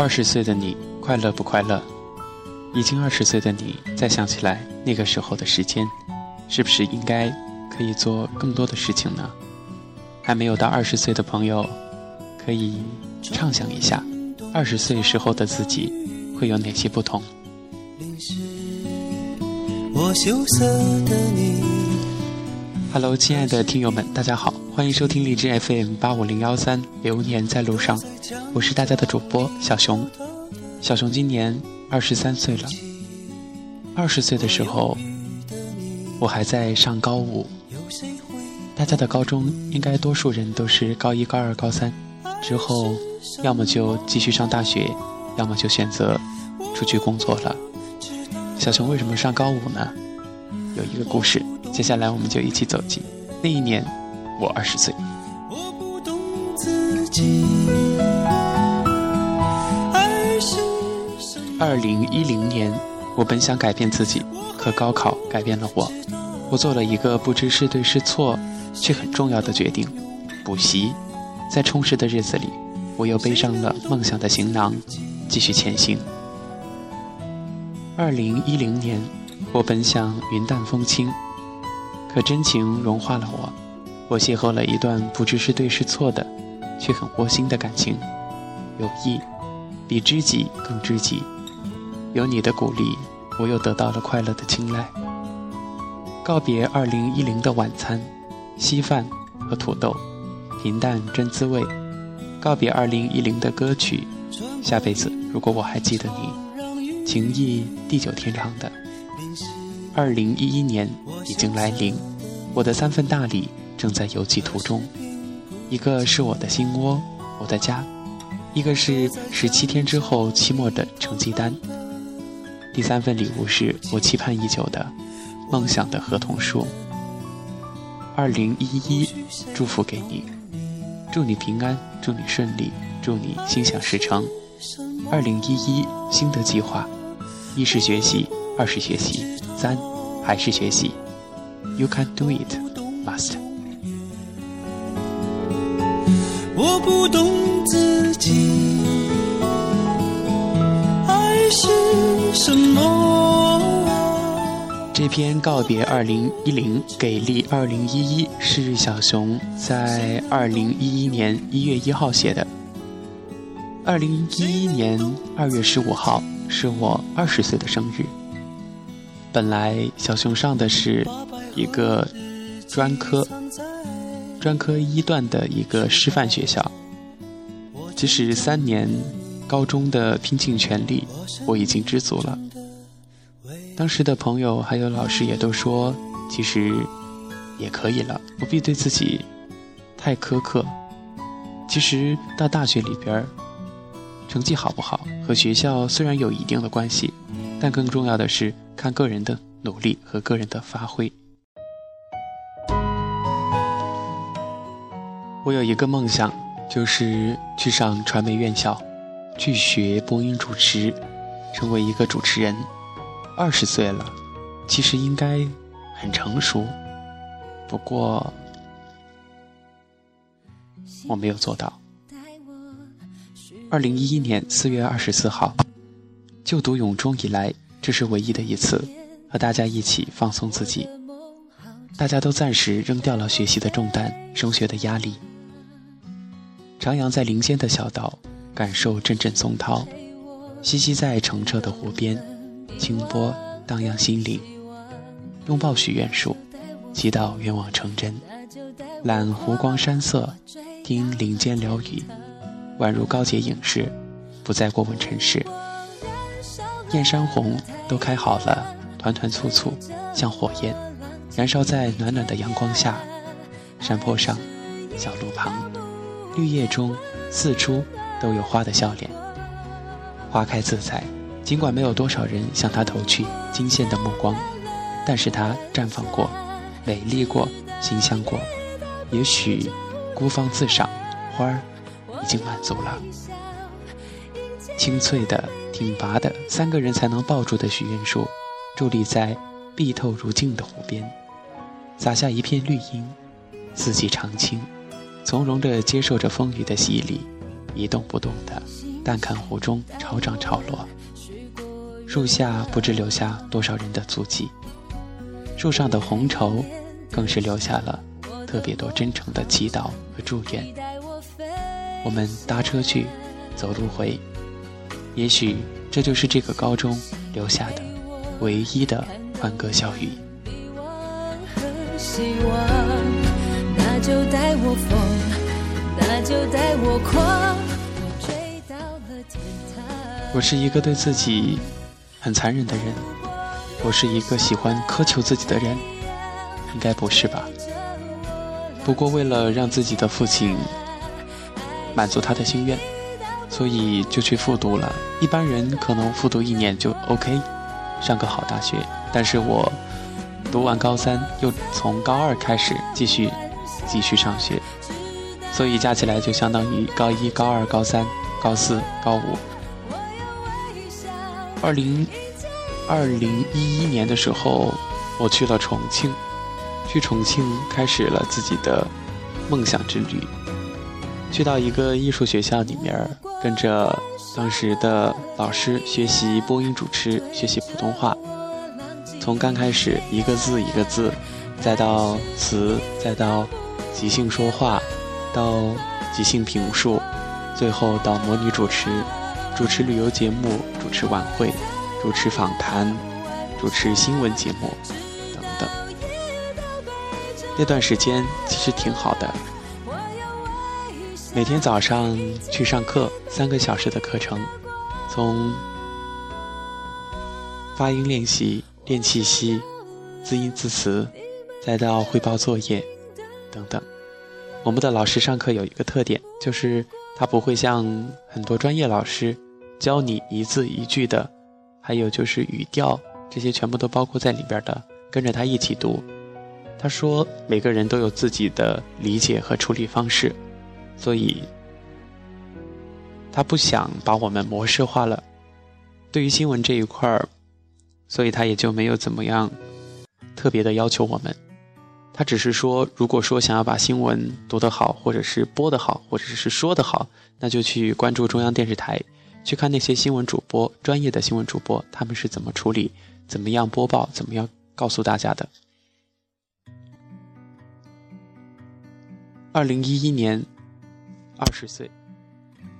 二十岁的你快乐不快乐？已经二十岁的你再想起来那个时候的时间，是不是应该可以做更多的事情呢？还没有到二十岁的朋友，可以畅想一下，二十岁时候的自己会有哪些不同？我羞涩的你。Hello，亲爱的听友们，大家好，欢迎收听荔枝 FM 八五零幺三，流年在路上，我是大家的主播小熊。小熊今年二十三岁了。二十岁的时候，我还在上高五。大家的高中应该多数人都是高一、高二、高三，之后要么就继续上大学，要么就选择出去工作了。小熊为什么上高五呢？有一个故事，接下来我们就一起走进那一年，我二十岁。二零一零年，我本想改变自己，可高考改变了我。我做了一个不知是对是错，却很重要的决定：补习。在充实的日子里，我又背上了梦想的行囊，继续前行。二零一零年，我本想云淡风轻，可真情融化了我。我邂逅了一段不知是对是错的，却很窝心的感情，友谊比知己更知己。有你的鼓励，我又得到了快乐的青睐。告别二零一零的晚餐，稀饭和土豆，平淡真滋味。告别二零一零的歌曲，下辈子如果我还记得你。情谊地久天长的。二零一一年已经来临，我的三份大礼正在邮寄途中。一个是我的心窝，我的家；一个是十七天之后期末的成绩单。第三份礼物是我期盼已久的梦想的合同书。二零一一，祝福给你，祝你平安，祝你顺利，祝你心想事成。二零一一，新的计划。一是学习，二是学习，三还是学习。You can do it, must。我不懂自己是什么。这篇告别二零一零，给力二零一一，是小熊在二零一一年一月一号写的。二零一一年二月十五号。是我二十岁的生日。本来小熊上的是一个专科，专科一段的一个师范学校。即使三年高中的拼尽全力，我已经知足了。当时的朋友还有老师也都说，其实也可以了，不必对自己太苛刻。其实到大学里边成绩好不好和学校虽然有一定的关系，但更重要的是看个人的努力和个人的发挥。我有一个梦想，就是去上传媒院校，去学播音主持，成为一个主持人。二十岁了，其实应该很成熟，不过我没有做到。二零一一年四月二十四号，就读永中以来，这是唯一的一次和大家一起放松自己。大家都暂时扔掉了学习的重担、升学的压力，徜徉在林间的小岛，感受阵阵松涛；栖息在澄澈的湖边，清波荡漾心灵。拥抱许愿树，祈祷愿望成真；览湖光山色，听林间鸟语。宛如高洁影视，不再过问尘世。燕山红都开好了，团团簇簇，像火焰，燃烧在暖暖的阳光下。山坡上，小路旁，绿叶中，四处都有花的笑脸。花开自在，尽管没有多少人向它投去惊羡的目光，但是它绽放过，美丽过，馨香过。也许孤芳自赏，花儿。已经满足了。清脆的、挺拔的，三个人才能抱住的许愿树，伫立在碧透如镜的湖边，洒下一片绿荫。四季常青，从容地接受着风雨的洗礼，一动不动地但看湖中潮涨潮落。树下不知留下多少人的足迹，树上的红绸更是留下了特别多真诚的祈祷和祝愿。我们搭车去，走路回，也许这就是这个高中留下的唯一的欢歌笑语。那就带我就带我狂，追到了天堂。我是一个对自己。很残忍的人，我是一个喜欢苛求自己的人，应该不是吧？不过为了让自己的父亲满足他的心愿，所以就去复读了。一般人可能复读一年就 OK，上个好大学。但是我读完高三，又从高二开始继续继续上学，所以加起来就相当于高一、高二、高三、高四、高五。二零二零一一年的时候，我去了重庆，去重庆开始了自己的梦想之旅。去到一个艺术学校里面，跟着当时的老师学习播音主持，学习普通话。从刚开始一个字一个字，再到词，再到即兴说话，到即兴评述，最后到模拟主持。主持旅游节目，主持晚会，主持访谈，主持新闻节目，等等。那段时间其实挺好的，每天早上去上课，三个小时的课程，从发音练习、练气息、字音字词，再到汇报作业，等等。我们的老师上课有一个特点，就是他不会像很多专业老师。教你一字一句的，还有就是语调，这些全部都包括在里边的，跟着他一起读。他说每个人都有自己的理解和处理方式，所以他不想把我们模式化了。对于新闻这一块儿，所以他也就没有怎么样特别的要求我们。他只是说，如果说想要把新闻读得好，或者是播得好，或者是说得好，那就去关注中央电视台。去看那些新闻主播，专业的新闻主播，他们是怎么处理、怎么样播报、怎么样告诉大家的。二零一一年，二十岁，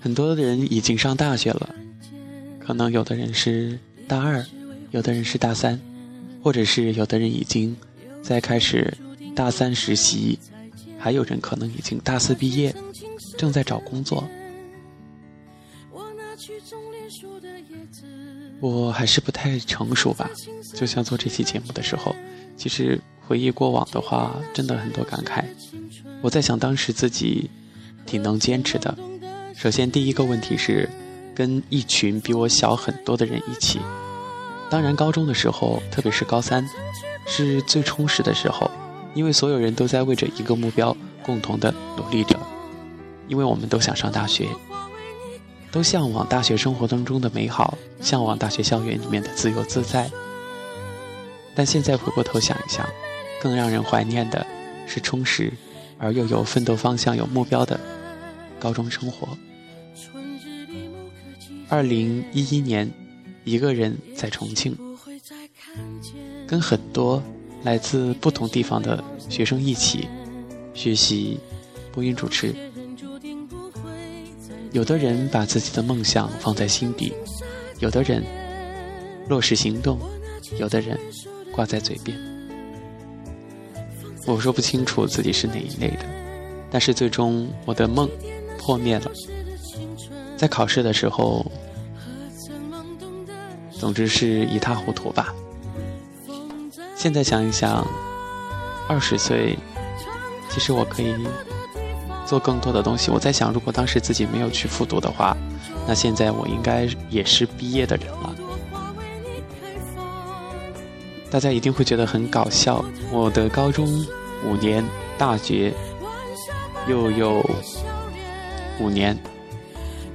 很多人已经上大学了，可能有的人是大二，有的人是大三，或者是有的人已经在开始大三实习，还有人可能已经大四毕业，正在找工作。我还是不太成熟吧，就像做这期节目的时候，其实回忆过往的话，真的很多感慨。我在想当时自己挺能坚持的。首先第一个问题是，跟一群比我小很多的人一起。当然高中的时候，特别是高三，是最充实的时候，因为所有人都在为着一个目标共同的努力着，因为我们都想上大学。都向往大学生活当中的美好，向往大学校园里面的自由自在。但现在回过头想一想，更让人怀念的是充实而又有奋斗方向、有目标的高中生活。二零一一年，一个人在重庆，跟很多来自不同地方的学生一起学习播音主持。有的人把自己的梦想放在心底，有的人落实行动，有的人挂在嘴边。我说不清楚自己是哪一类的，但是最终我的梦破灭了。在考试的时候，总之是一塌糊涂吧。现在想一想，二十岁，其实我可以。做更多的东西。我在想，如果当时自己没有去复读的话，那现在我应该也是毕业的人了。大家一定会觉得很搞笑。我的高中五年，大学又有五年，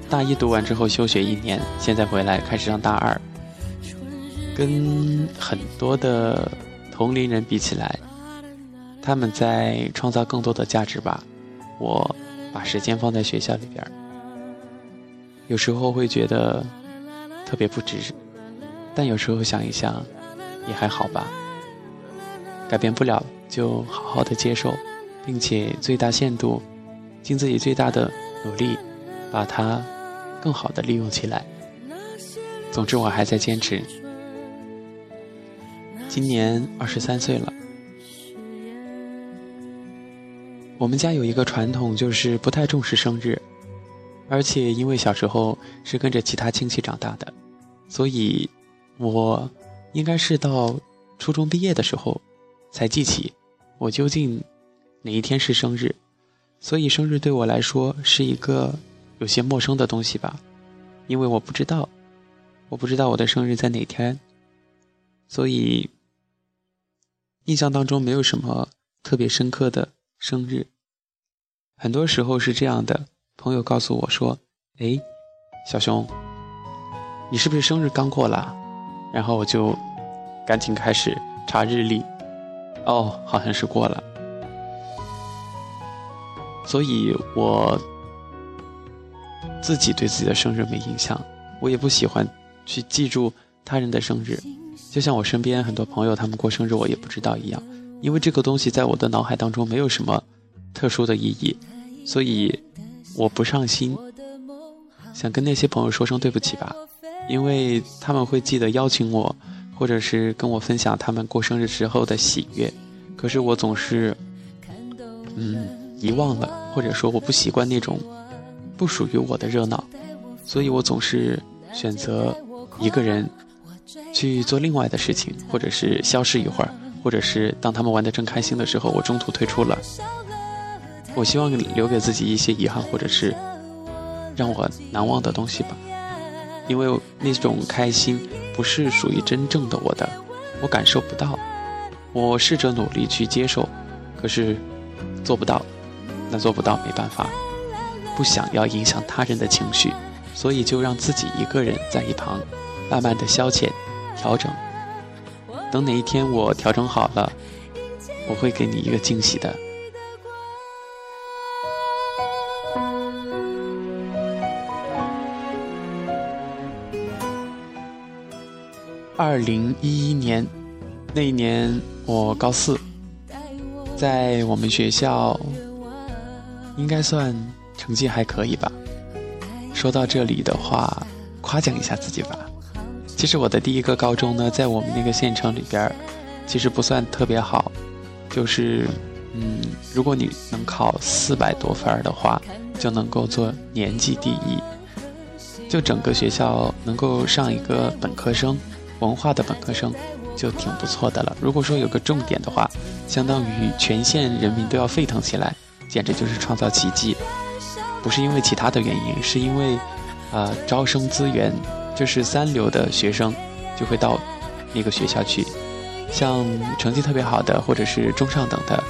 大一读完之后休学一年，现在回来开始上大二。跟很多的同龄人比起来，他们在创造更多的价值吧。我把时间放在学校里边有时候会觉得特别不值，但有时候想一想，也还好吧。改变不了，就好好的接受，并且最大限度，尽自己最大的努力，把它更好的利用起来。总之，我还在坚持。今年二十三岁了。我们家有一个传统，就是不太重视生日，而且因为小时候是跟着其他亲戚长大的，所以，我应该是到初中毕业的时候，才记起我究竟哪一天是生日，所以生日对我来说是一个有些陌生的东西吧，因为我不知道，我不知道我的生日在哪天，所以印象当中没有什么特别深刻的。生日，很多时候是这样的。朋友告诉我说：“哎，小熊，你是不是生日刚过了？”然后我就赶紧开始查日历。哦，好像是过了。所以我自己对自己的生日没印象，我也不喜欢去记住他人的生日。就像我身边很多朋友，他们过生日我也不知道一样。因为这个东西在我的脑海当中没有什么特殊的意义，所以我不上心。想跟那些朋友说声对不起吧，因为他们会记得邀请我，或者是跟我分享他们过生日时候的喜悦。可是我总是，嗯，遗忘了，或者说我不习惯那种不属于我的热闹，所以我总是选择一个人去做另外的事情，或者是消失一会儿。或者是当他们玩得正开心的时候，我中途退出了。我希望留给自己一些遗憾，或者是让我难忘的东西吧。因为那种开心不是属于真正的我的，我感受不到。我试着努力去接受，可是做不到。那做不到没办法，不想要影响他人的情绪，所以就让自己一个人在一旁，慢慢的消遣、调整。等哪一天我调整好了，我会给你一个惊喜的。二零一一年，那一年我高四，在我们学校应该算成绩还可以吧。说到这里的话，夸奖一下自己吧。其实我的第一个高中呢，在我们那个县城里边其实不算特别好，就是，嗯，如果你能考四百多分的话，就能够做年级第一，就整个学校能够上一个本科生，文化的本科生，就挺不错的了。如果说有个重点的话，相当于全县人民都要沸腾起来，简直就是创造奇迹。不是因为其他的原因，是因为，啊，招生资源。就是三流的学生就会到那个学校去，像成绩特别好的或者是中上等的，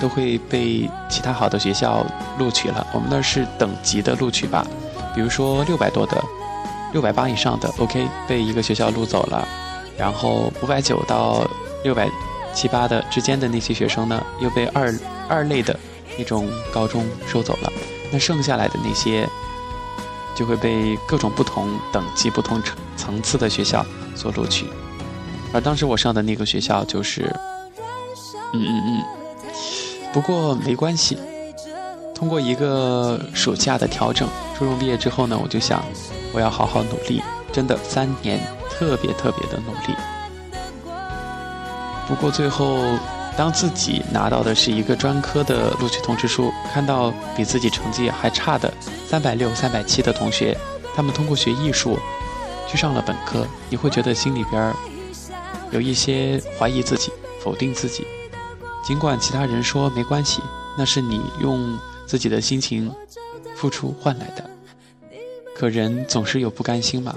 都会被其他好的学校录取了。我们那是等级的录取吧，比如说六百多的、六百八以上的，OK 被一个学校录走了，然后五百九到六百七八的之间的那些学生呢，又被二二类的那种高中收走了。那剩下来的那些。就会被各种不同等级、不同层层次的学校所录取，而当时我上的那个学校就是，嗯嗯嗯，不过没关系。通过一个暑假的调整，初中毕业之后呢，我就想，我要好好努力，真的三年特别特别的努力。不过最后。当自己拿到的是一个专科的录取通知书，看到比自己成绩还差的三百六、三百七的同学，他们通过学艺术去上了本科，你会觉得心里边有一些怀疑自己、否定自己。尽管其他人说没关系，那是你用自己的心情付出换来的，可人总是有不甘心嘛。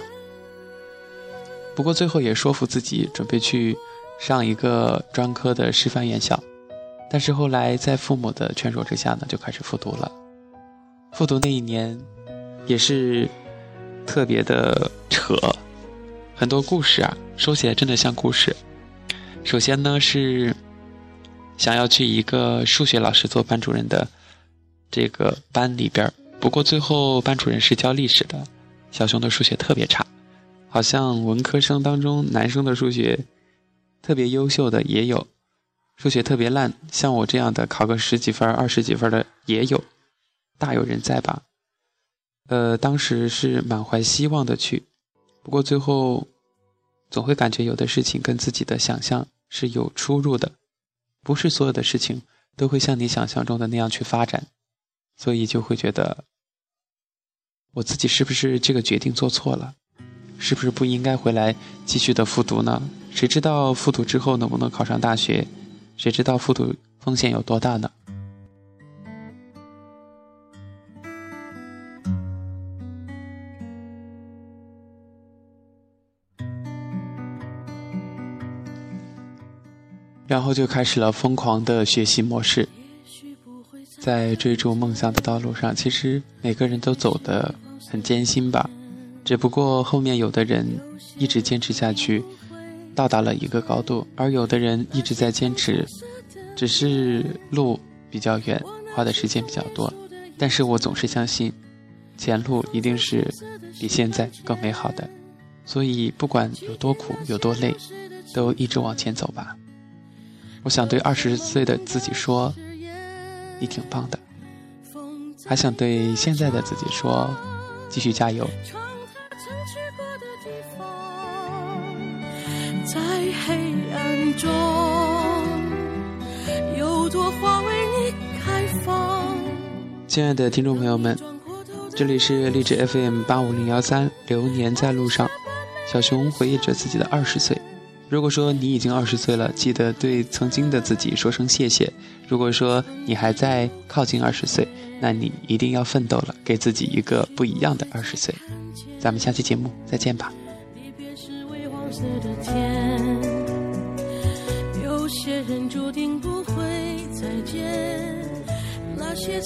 不过最后也说服自己，准备去。上一个专科的师范院校，但是后来在父母的劝说之下呢，就开始复读了。复读那一年，也是特别的扯，很多故事啊，说起来真的像故事。首先呢是想要去一个数学老师做班主任的这个班里边儿，不过最后班主任是教历史的，小熊的数学特别差，好像文科生当中男生的数学特别优秀的也有，数学特别烂，像我这样的考个十几分、二十几分的也有，大有人在吧？呃，当时是满怀希望的去，不过最后总会感觉有的事情跟自己的想象是有出入的，不是所有的事情都会像你想象中的那样去发展，所以就会觉得。我自己是不是这个决定做错了？是不是不应该回来继续的复读呢？谁知道复读之后能不能考上大学？谁知道复读风险有多大呢？然后就开始了疯狂的学习模式。在追逐梦想的道路上，其实每个人都走得很艰辛吧。只不过后面有的人一直坚持下去，到达了一个高度，而有的人一直在坚持，只是路比较远，花的时间比较多。但是我总是相信，前路一定是比现在更美好的。所以不管有多苦有多累，都一直往前走吧。我想对二十岁的自己说。你挺棒的，还想对现在的自己说，继续加油。在黑暗中，有朵花为你开放。亲爱的听众朋友们，这里是励志 FM 八五零幺三，流年在路上，小熊回忆着自己的二十岁。如果说你已经二十岁了，记得对曾经的自己说声谢谢。如果说你还在靠近二十岁，那你一定要奋斗了，给自己一个不一样的二十岁。咱们下期节目再见吧。你别是为黄色的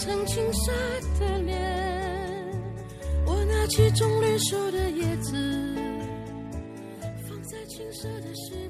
成青涩的脸，我拿起棕榈树的叶子。放在青涩的时。